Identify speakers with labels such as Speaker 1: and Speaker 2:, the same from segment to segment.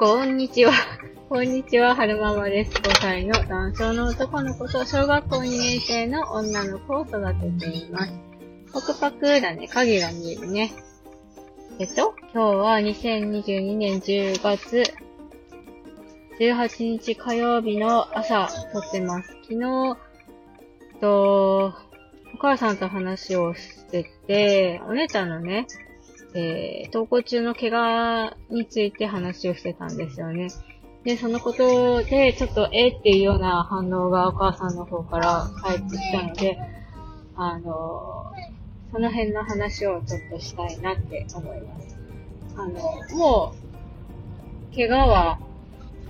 Speaker 1: こんにちは。こんにちは、はるままです。5歳の男性の男の子と小学校2年生の女の子を育てています。パクパクだね。影が見えるね。えっと、今日は2022年10月18日火曜日の朝撮ってます。昨日、と、お母さんと話をしてて、お姉ちゃんのね、えー、登校中の怪我について話をしてたんですよね。で、そのことで、ちょっと、え、っていうような反応がお母さんの方から返ってきたので、あの、その辺の話をちょっとしたいなって思います。あの、もう、怪我は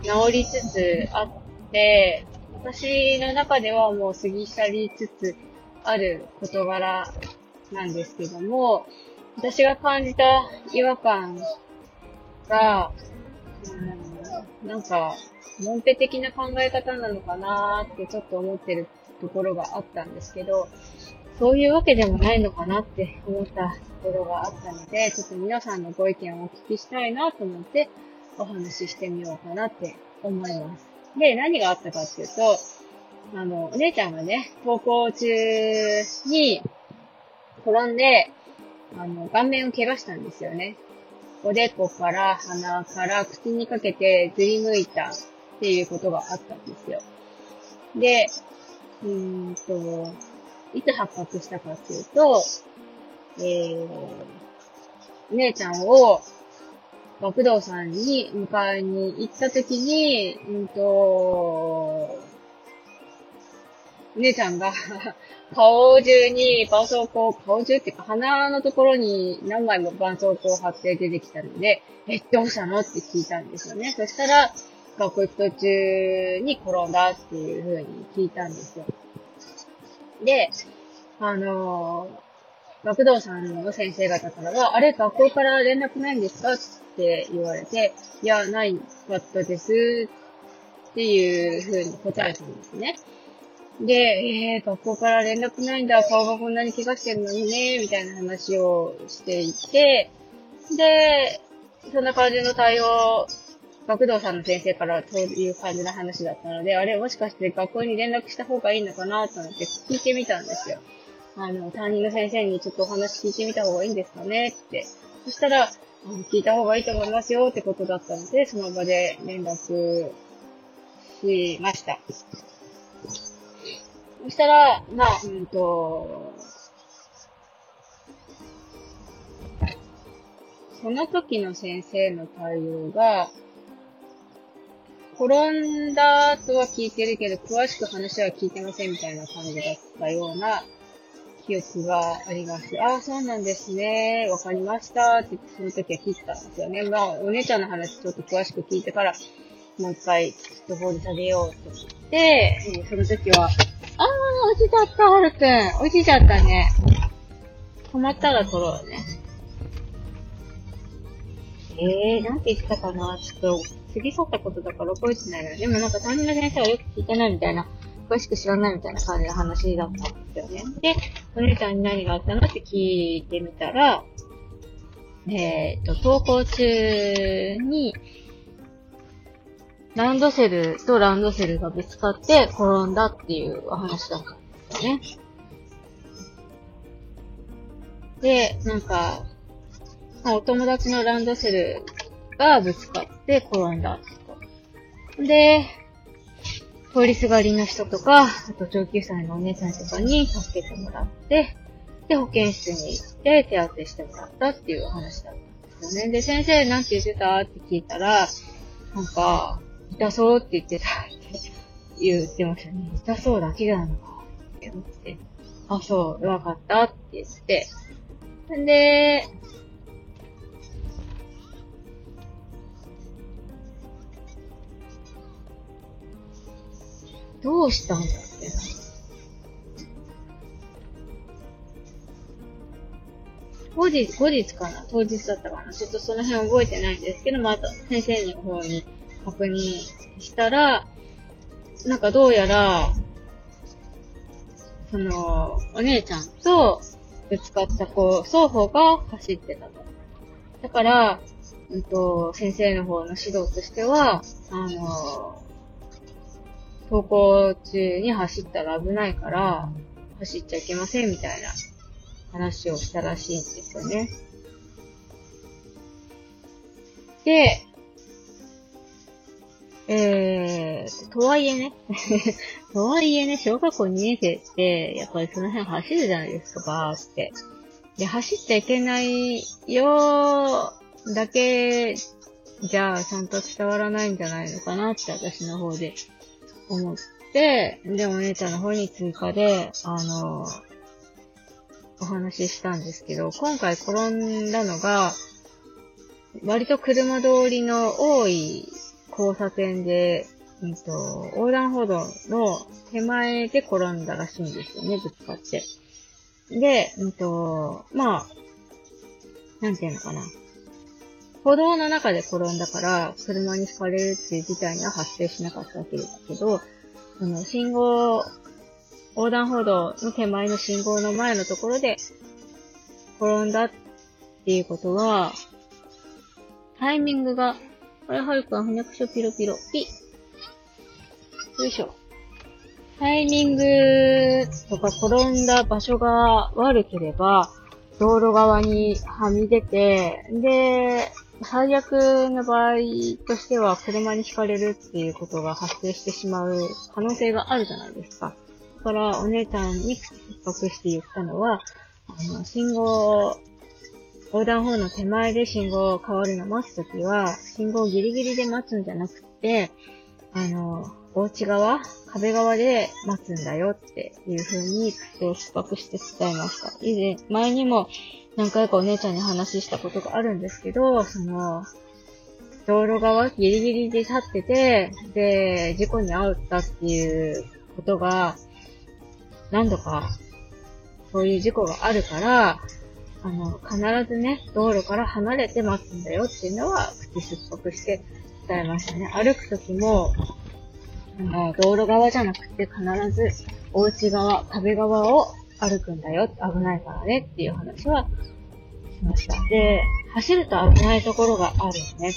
Speaker 1: 治りつつあって、私の中ではもう過ぎ去りつつある事柄なんですけども、私が感じた違和感が、うん、なんか、モンペ的な考え方なのかなーってちょっと思ってるところがあったんですけど、そういうわけでもないのかなって思ったところがあったので、ちょっと皆さんのご意見をお聞きしたいなと思ってお話ししてみようかなって思います。で、何があったかっていうと、あの、お姉ちゃんがね、登校中に転んで、あの、顔面を怪我したんですよね。おでこから鼻から口にかけてずりむいたっていうことがあったんですよ。で、うーんと、いつ発覚したかっていうと、えー、姉ちゃんを学童さんに迎えに行った時に、うんと、姉ちゃんが 顔中に絆創膏、顔中っていうか鼻のところに何枚も絆創膏を貼って出てきたので、え、どうしたの？って聞いたんですよね。そしたら、学校行く途中に転んだっていう風に聞いたんですよ。で、あのー、学童さんの先生方からは、あれ、学校から連絡ないんですか？って言われて、いや、ないかったですっていう風に答えたんですね。で、えー、学校から連絡ないんだ、顔がこんなに怪我してるのにね、みたいな話をしていて、で、そんな感じの対応、学童さんの先生からそういう感じの話だったので、あれ、もしかして学校に連絡した方がいいのかなと思って聞いてみたんですよ。あの、担任の先生にちょっとお話聞いてみた方がいいんですかねって。そしたら、聞いた方がいいと思いますよってことだったので、その場で連絡しました。そしたら、まあ、うんと、その時の先生の対応が、転んだとは聞いてるけど、詳しく話は聞いてませんみたいな感じだったような記憶があります。ああ、そうなんですね。わかりましたって、その時は聞いたんですよね。まあ、お姉ちゃんの話ちょっと詳しく聞いてから、もう一回、ちょっと掘り下げようと思って、その時は、あー、落ちちゃった、はるくん。落ちちゃったね。止まったら撮ろうね。えー、なんて言ったかなちょっと、過ぎ去ったことだから覚えてないな。でもなんか担任の先生はよく聞いてないみたいな、詳しく知らないみたいな感じの話だったんですよね。で、お姉ちゃんに何があったのって聞いてみたら、えっ、ー、と、登校中に、ランドセルとランドセルがぶつかって転んだっていうお話だったんですよね。で、なんか、お友達のランドセルがぶつかって転んだと。で、通りすがりの人とか、あと上級生のお姉さんとかに助けてもらって、で、保健室に行って手当てしてもらったっていう話だったんですよね。で、先生なんて言ってた？って聞いたら、なんか、痛そうって言ってたって言ってましたね。痛そうだけなのかって思って。あ、そう、わかったって言って。んで、どうしたんだって後日、後日かな当日だったかなちょっとその辺覚えてないんですけど、また先生の方に確認したら、なんかどうやら、その、お姉ちゃんとぶつかった子、双方が走ってたと。だから、うんと、先生の方の指導としては、あの、登校中に走ったら危ないから、走っちゃいけませんみたいな話をしたらしいんですよね。で、えー、とはいえね、とはいえね、小学校2年生って、やっぱりその辺走るじゃないですか、バーって。で、走っちゃいけないよだけじゃあ、ちゃんと伝わらないんじゃないのかなって私の方で思って、で、お姉ちゃんの方に追加で、あの、お話ししたんですけど、今回転んだのが、割と車通りの多い交差点で、うんと、横断歩道の手前で転んだらしいんですよね、ぶつかって。で、うんと、まあ、なんていうのかな。歩道の中で転んだから、車にひかれるっていう事態には発生しなかったわけですけど、あの、信号、横断歩道の手前の信号の前のところで、転んだっていうことは、タイミングが、あれ、はるか、ふにゃくしょピロピロ、ピよいしょ。タイミングとか転んだ場所が悪ければ、道路側にはみ出て、で、最悪の場合としては車にひかれるっていうことが発生してしまう可能性があるじゃないですか。だからお姉ちゃんに逼迫して言ったのは、あの、信号、横断歩道の手前で信号を変わるのを待つときは、信号ギリギリで待つんじゃなくて、あの、お家側、壁側で待つんだよっていう風に口を逼迫して伝えました。以前、前にも何回かお姉ちゃんに話したことがあるんですけど、その、道路側ギリギリで立ってて、で、事故に遭ったっていうことが、何度か、そういう事故があるから、あの、必ずね、道路から離れて待つんだよっていうのは、口酸っぱくして伝えましたね。歩くときも、あの、道路側じゃなくて必ず、お家側、壁側を歩くんだよ、危ないからねっていう話はしました。で、走ると危ないところがあるよね。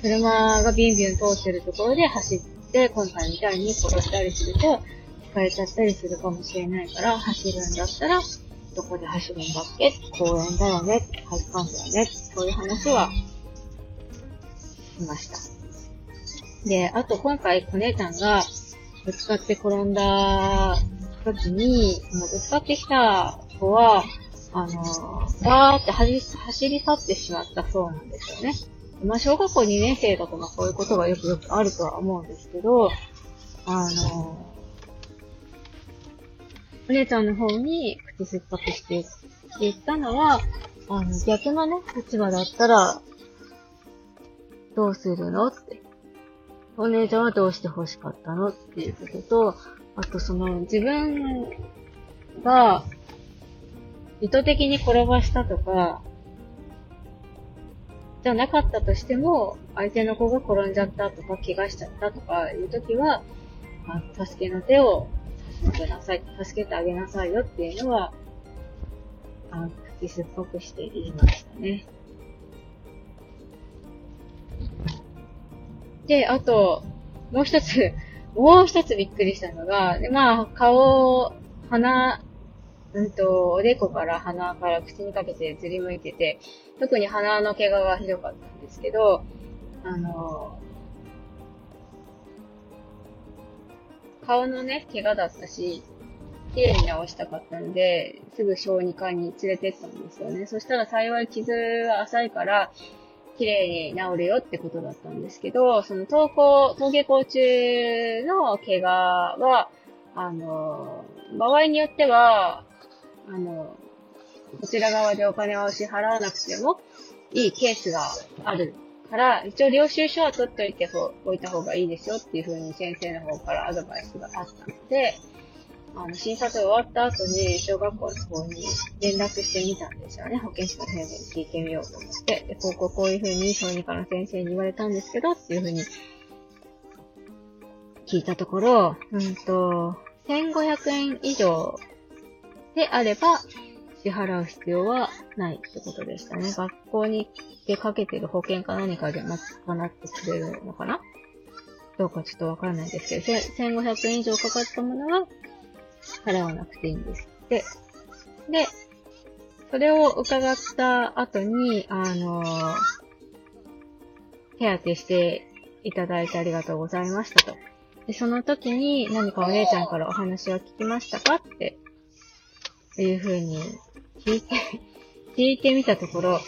Speaker 1: 車がビンビン通ってるところで走って、今回みたいに殺したりすると、引かれちゃったりするかもしれないから、走るんだったら、どこで走るんだっけ公園だよね体育館だよねそういう話は、しました。で、あと今回、お姉ちゃんが、ぶつかって転んだ時に、ぶつかってきた子は、あの、ガーって走り去ってしまったそうなんですよね。まあ、小学校2年生だとまあこういうことがよくよくあるとは思うんですけど、あの、お姉ちゃんの方に口酸っぱくして言ったのは、あの、逆のね、立場だったら、どうするのって。お姉ちゃんはどうして欲しかったのっていうことと、あとその、自分が、意図的に転ばしたとか、じゃなかったとしても、相手の子が転んじゃったとか、怪我しちゃったとかいう時は、助けの手を差し伸べなさい、助けてあげなさいよっていうのは、あ口酸っぱくして言いましたね。で、あと、もう一つ、もう一つびっくりしたのが、でまあ、顔、鼻、うんと、おでこから鼻から口にかけてずり向いてて、特に鼻の怪我がひどかったんですけど、あの、顔のね、怪我だったし、綺麗に治したかったので、すぐ小児科に連れてったんですよね。そしたら幸い傷は浅いから、綺麗に治るよってことだったんですけど、その登校、登下校中の怪我は、あの、場合によっては、あの、こちら側でお金を支払わなくてもいいケースがあるから、一応領収書は取っといておいた方がいいですよっていうふうに先生の方からアドバイスがあったので、あの、診察終わった後に小学校の方に連絡してみたんですよね。保健師の先生に聞いてみようと思って。で、こうこうこういうふうに小児科の先生に言われたんですけど、っていうふうに聞いたところ、うんと、1500円以上であれば、支払う必要はないってことでしたね。学校にでかけてる保険か何かで賄ってくれるのかな？どうかちょっとわからないですけど、1500円以上かかったものは払わなくていいんですって。で、それを伺った後に、あの、手当てしていただいてありがとうございましたと。で、その時に何かお姉ちゃんからお話は聞きましたかっていう風に聞いて、聞いてみたところ、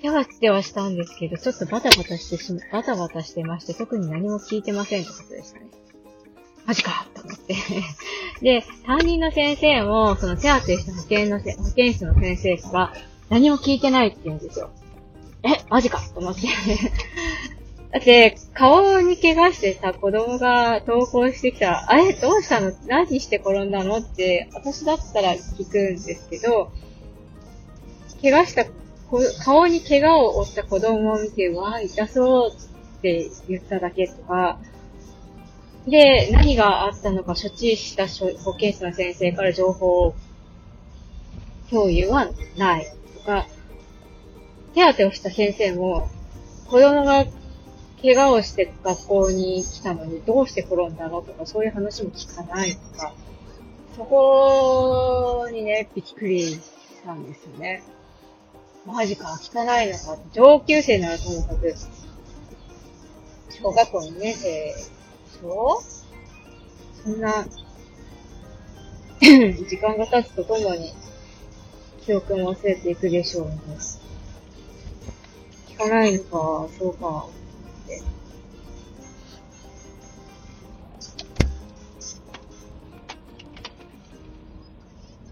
Speaker 1: 手は手はしたんですけど、ちょっとバタバタしてしま、バタバタしてまして、特に何も聞いてませんってことでしたね。マジかと思って。で、担任の先生も、その手当てした保健のせ、保健室の先生か何も聞いてないって言うんですよ。え、マジかと思って。だって、顔に怪我してさ、子供が登校してきた。ら、あれどうしたの？何して転んだの？って、私だったら聞くんですけど、怪我した顔に怪我を負った子供を見て、わあ、痛そうって言っただけとか、で、何があったのか処置した保健室の先生から情報共有はない。とか、手当てをした先生も、子供が怪我をして学校に来たのにどうして転んだのとか、そういう話も聞かないとか、そこにね、びっくりしたんですよね。マジか、汚いのか。上級生ならともかく、小学校2年生。でしょそんな、時間が経つとともに、記憶も忘れていくでしょうね。聞かないのか、そうか、って。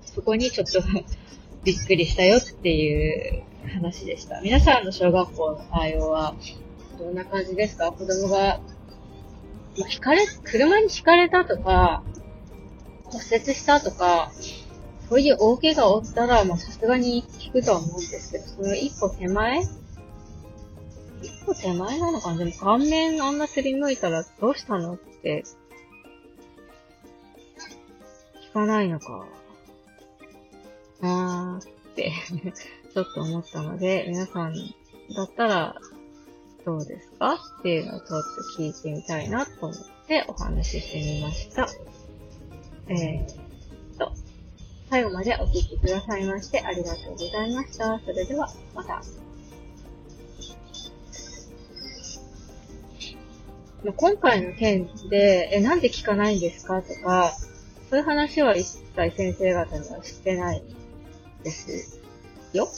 Speaker 1: そこにちょっとびっくりしたよっていう話でした。皆さんの小学校の対応はどんな感じですか？子供が、まあ、引かれ、車に引かれたとか、骨折したとか、そういう大怪我を負ったら、まあさすがに聞くとは思うんですけど、その一歩手前一歩手前なのかな？でも顔面あんなすりむいたらどうしたのって、聞かないのか。あーって ちょっと思ったので、皆さんだったらどうですかっていうのをちょっと聞いてみたいなと思ってお話ししてみました。えー、と、最後までお聞きくださいましてありがとうございました。それでは、また。今回の件で、え、なんで聞かないんですか？とか、そういう話は一切先生方にはしてないですよ。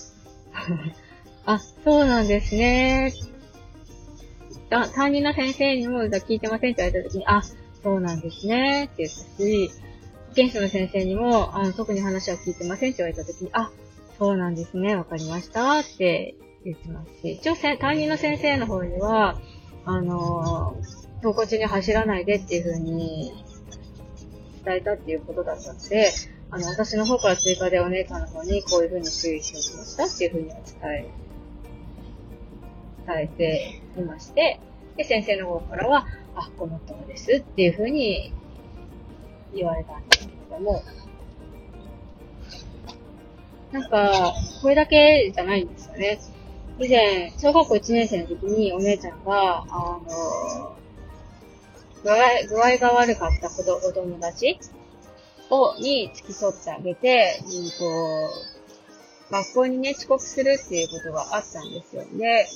Speaker 1: あ、そうなんですね。担任の先生にも聞いてませんって言われた時に、あ、そうなんですねって言ったし、保健室の先生にも、あの、特に話は聞いてませんって言われた時に、あ、そうなんですね、わかりましたって言ってますし、一応担任の先生の方には、あの、登校中に走らないでっていう風に伝えたっていうことだったので、あの、私の方から追加でお姉ちゃんの方にこういう風に注意しようとましたっていう風に伝え、伝えていまして、で、先生の方からは、あ、この通りですっていう風に言われたんですけれども、なんか、これだけじゃないんですよね。以前、小学校1年生の時にお姉ちゃんが、あの、具合具合が悪かった子供たちを、に付き添ってあげて、うんと、学校にね、遅刻するっていうことがあったんですよ。で、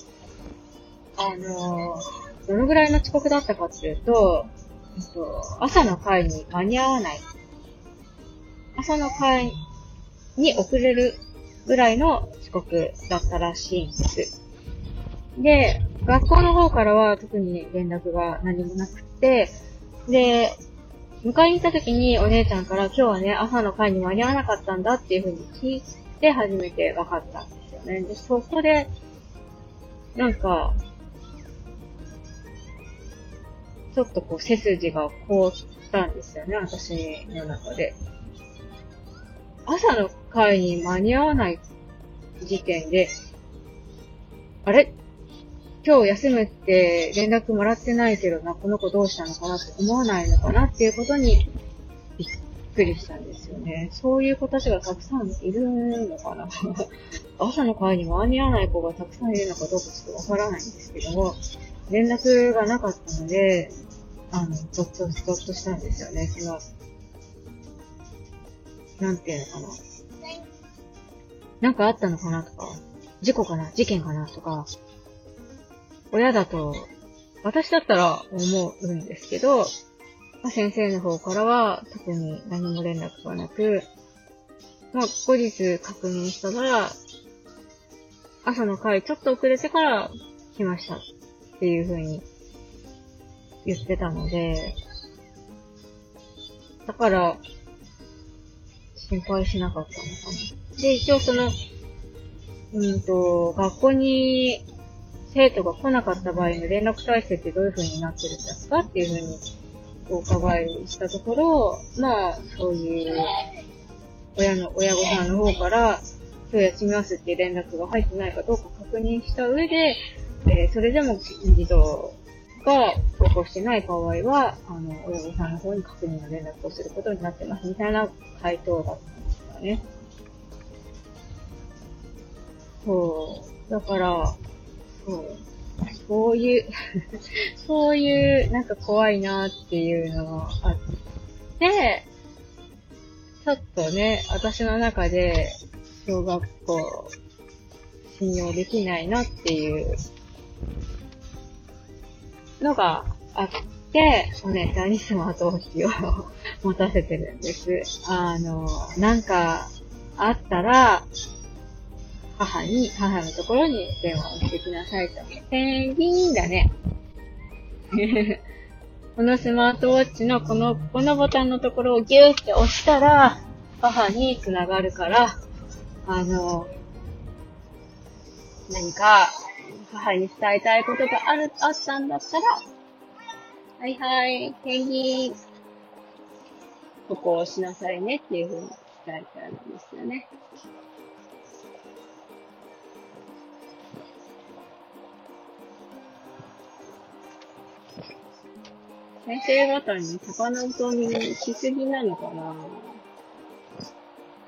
Speaker 1: あの、どのぐらいの遅刻だったかっていうと、えっと、朝の会に間に合わない。朝の会に遅れるぐらいの遅刻だったらしいんです。で、学校の方からは特に連絡が何もなくて、で、迎えに行った時にお姉ちゃんから今日はね、朝の会に間に合わなかったんだっていう風に聞いて初めて分かったんですよね。で、そこで、なんか、ちょっとこう背筋が凍ったんですよね、私の中で。朝の会に間に合わない時点で、あれ？今日休むって連絡もらってないけどな、この子どうしたのかなって思わないのかなっていうことにびっくりしたんですよね。そういう子たちがたくさんいるのかな 朝の会に間に合わない子がたくさんいるのかどうかちょっとわからないんですけども、連絡がなかったので、あの、ゾッと、ゾッとしたんですよね。その、なんていうのかな。なんかあったのかなとか、事故かな？事件かなとか、親だと、私だったら思うんですけど、まあ、先生の方からは特に何も連絡がなく、まあ、後日確認したら、朝の会ちょっと遅れてから来ましたっていう風に言ってたので、だから、心配しなかったのかな。で、一応その、うんと、学校に生徒が来なかった場合の連絡体制ってどういう風になってるんですかっていう風にお伺いしたところ、まあ、そういう、親の、親御さんの方から、今日休みますっていう連絡が入ってないかどうか確認した上で、えー、それでも児童が投稿してない場合は、あの、親御さんの方に確認の連絡をすることになってますみたいな回答だったんですよね。そう。だから、そう。そういう そういう、なんか怖いなっていうのがあって、ちょっとね、私の中で、小学校、信用できないなっていうのがあって、お姉ちゃんにスマートフォンを持たせてるんです。あの、なんかあったら、母に、母のところに電話をしてきなさいと。ペンギンだね。このスマートウォッチのこの、このボタンのところをギューって押したら、母に繋がるから、あの、何か、母に伝えたいことがある、あったんだったら、はいはい、ペンギン、ここをしなさいねっていう風に伝えたいんですよね。先生方に魚とにしすぎなのかな？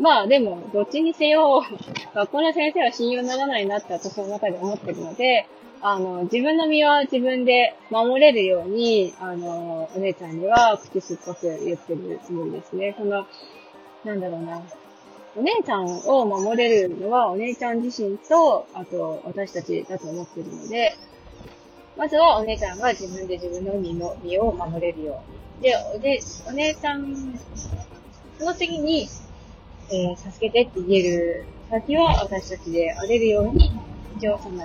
Speaker 1: まあでも、どっちにせよ、学校の先生は信用ならないなって私の中で思ってるので、あの、自分の身は自分で守れるように、あの、お姉ちゃんには口酸っぱく言ってるつもりですね。その、なんだろうな。お姉ちゃんを守れるのはお姉ちゃん自身と、あと私たちだと思ってるので、まずはお姉ちゃんが自分で自分の身の身を守れるように。で、おでお姉ちゃん、その次に、えー、助けてって言える先は私たちで荒れるように、一応その、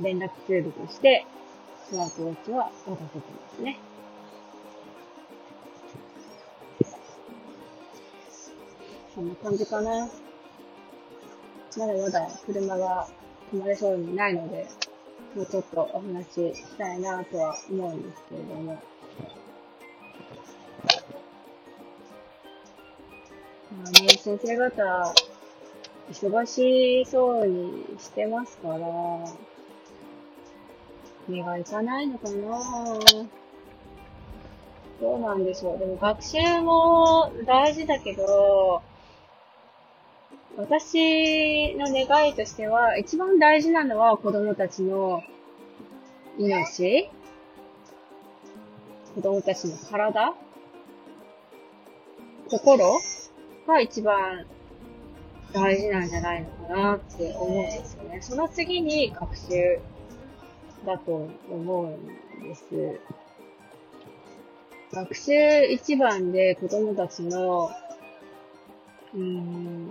Speaker 1: 連絡ツールとして、スマートウォッチは渡せてますね。そんな感じかな。まだまだ車が止まれそうにないので、もうちょっとお話ししたいなとは思うんですけれども。先生方、忙しそうにしてますから、目がいかないのかな。どうなんでしょう。でも学習も大事だけど、私の願いとしては、一番大事なのは子供たちの命。子供たちの体。心。が一番大事なんじゃないのかなって思うんですよね。その次に学習だと思うんです。学習一番で子供たちの、うん、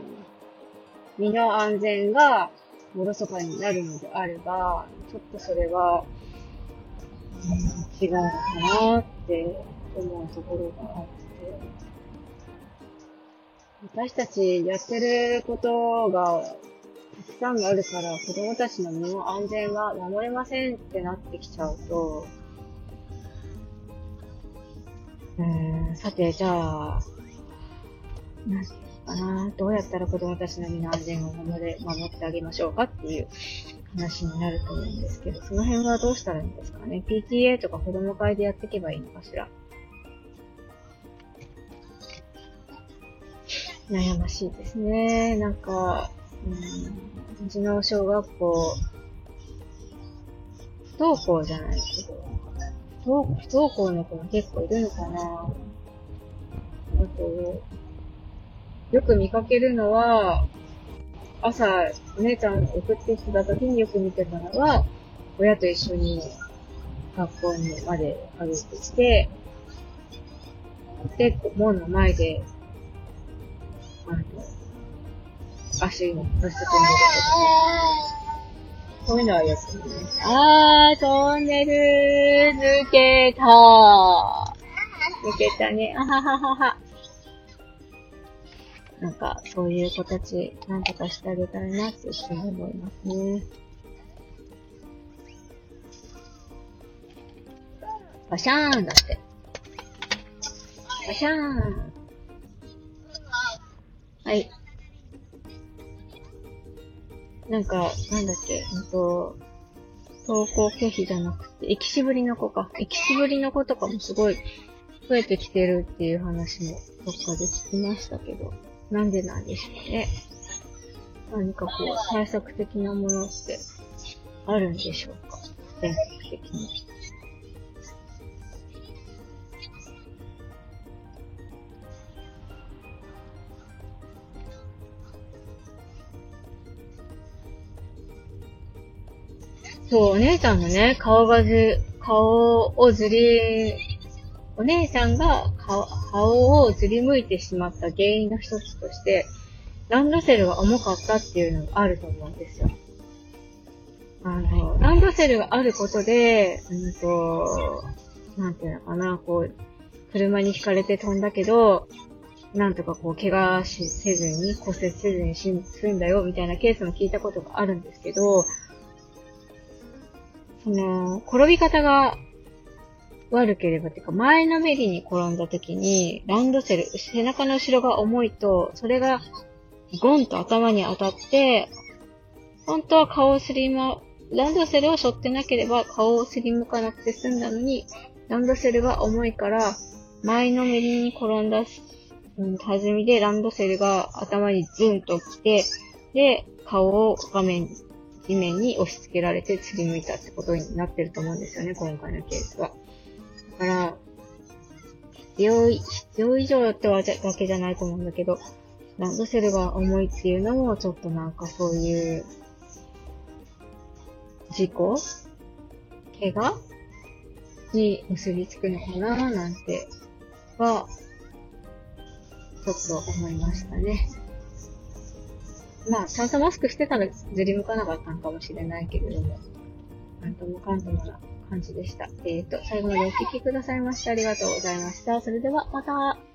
Speaker 1: 身の安全がおろそかになるのであれば、ちょっとそれは、違うのかなって思うところがあって、私たちやってることがたくさんあるから子供たちの身の安全が守れませんってなってきちゃうと、うーん、さて、じゃあ、かな。どうやったら子供たちの身の安全を守れ、守ってあげましょうかっていう話になると思うんですけど、その辺はどうしたらいいんですかね？PTA とか子供会でやっていけばいいのかしら？悩ましいですね。なんか、うん、うちの小学校、不登校じゃないけど、不登校の子も結構いるのかなあと、よく見かけるのは、朝、お姉ちゃん送ってきた時によく見てたのは、親と一緒に学校にまで歩いてきて、で、門の前で、足に乗せてくれると。そういうのはよく見ます。あー、トンネル抜けた抜けたね。あはははは。なんか、そういう子たち、なんとかしてあげたいなって一緒に思いますね。バシャーンだって。バシャーン。はい。なんか、なんだっけ、うんと、登校拒否じゃなくて、エキシブリの子か。エキシブリの子とかもすごい増えてきてるっていう話もどっかで聞きましたけど。なんでなんでしょうね。何かこう、対策的なものってあるんでしょうか？全国的に。そう、お姉ちゃんのね、顔がず、顔をずりお姉さんが顔顔をずり向いてしまった原因の一つとして、ランドセルが重かったっていうのがあると思うんですよ。あの、ランドセルがあることで、うんと、なんていうのかな、こう、車に引かれて飛んだけど、なんとかこう、怪我しせずに、骨折せずに済んだよ、みたいなケースも聞いたことがあるんですけど、その、転び方が悪ければっ、ていうか前のめりに転んだ時に、ランドセル、背中の後ろが重いと、それがゴンと頭に当たって、本当は顔をすりま、ランドセルを背負ってなければ顔をすりむかなくて済んだのに、ランドセルが重いから、前のめりに転んだ、うん、弾みでランドセルが頭にズンと来て、で、顔を画面、地面に押し付けられてすりむいたってことになってると思うんですよね、今回のケースは。だから、必要、必要以上ってわけじゃないと思うんだけど、ランドセルが重いっていうのも、ちょっとなんかそういう、事故怪我に結びつくのかななんて、は、ちょっと思いましたね。まあ、ちゃんとマスクしてたらずり向かなかったのかもしれないけれども、なんともかんともな感じでした。えっ、ー、と、最後までお聴きくださいましてありがとうございました。それではまた。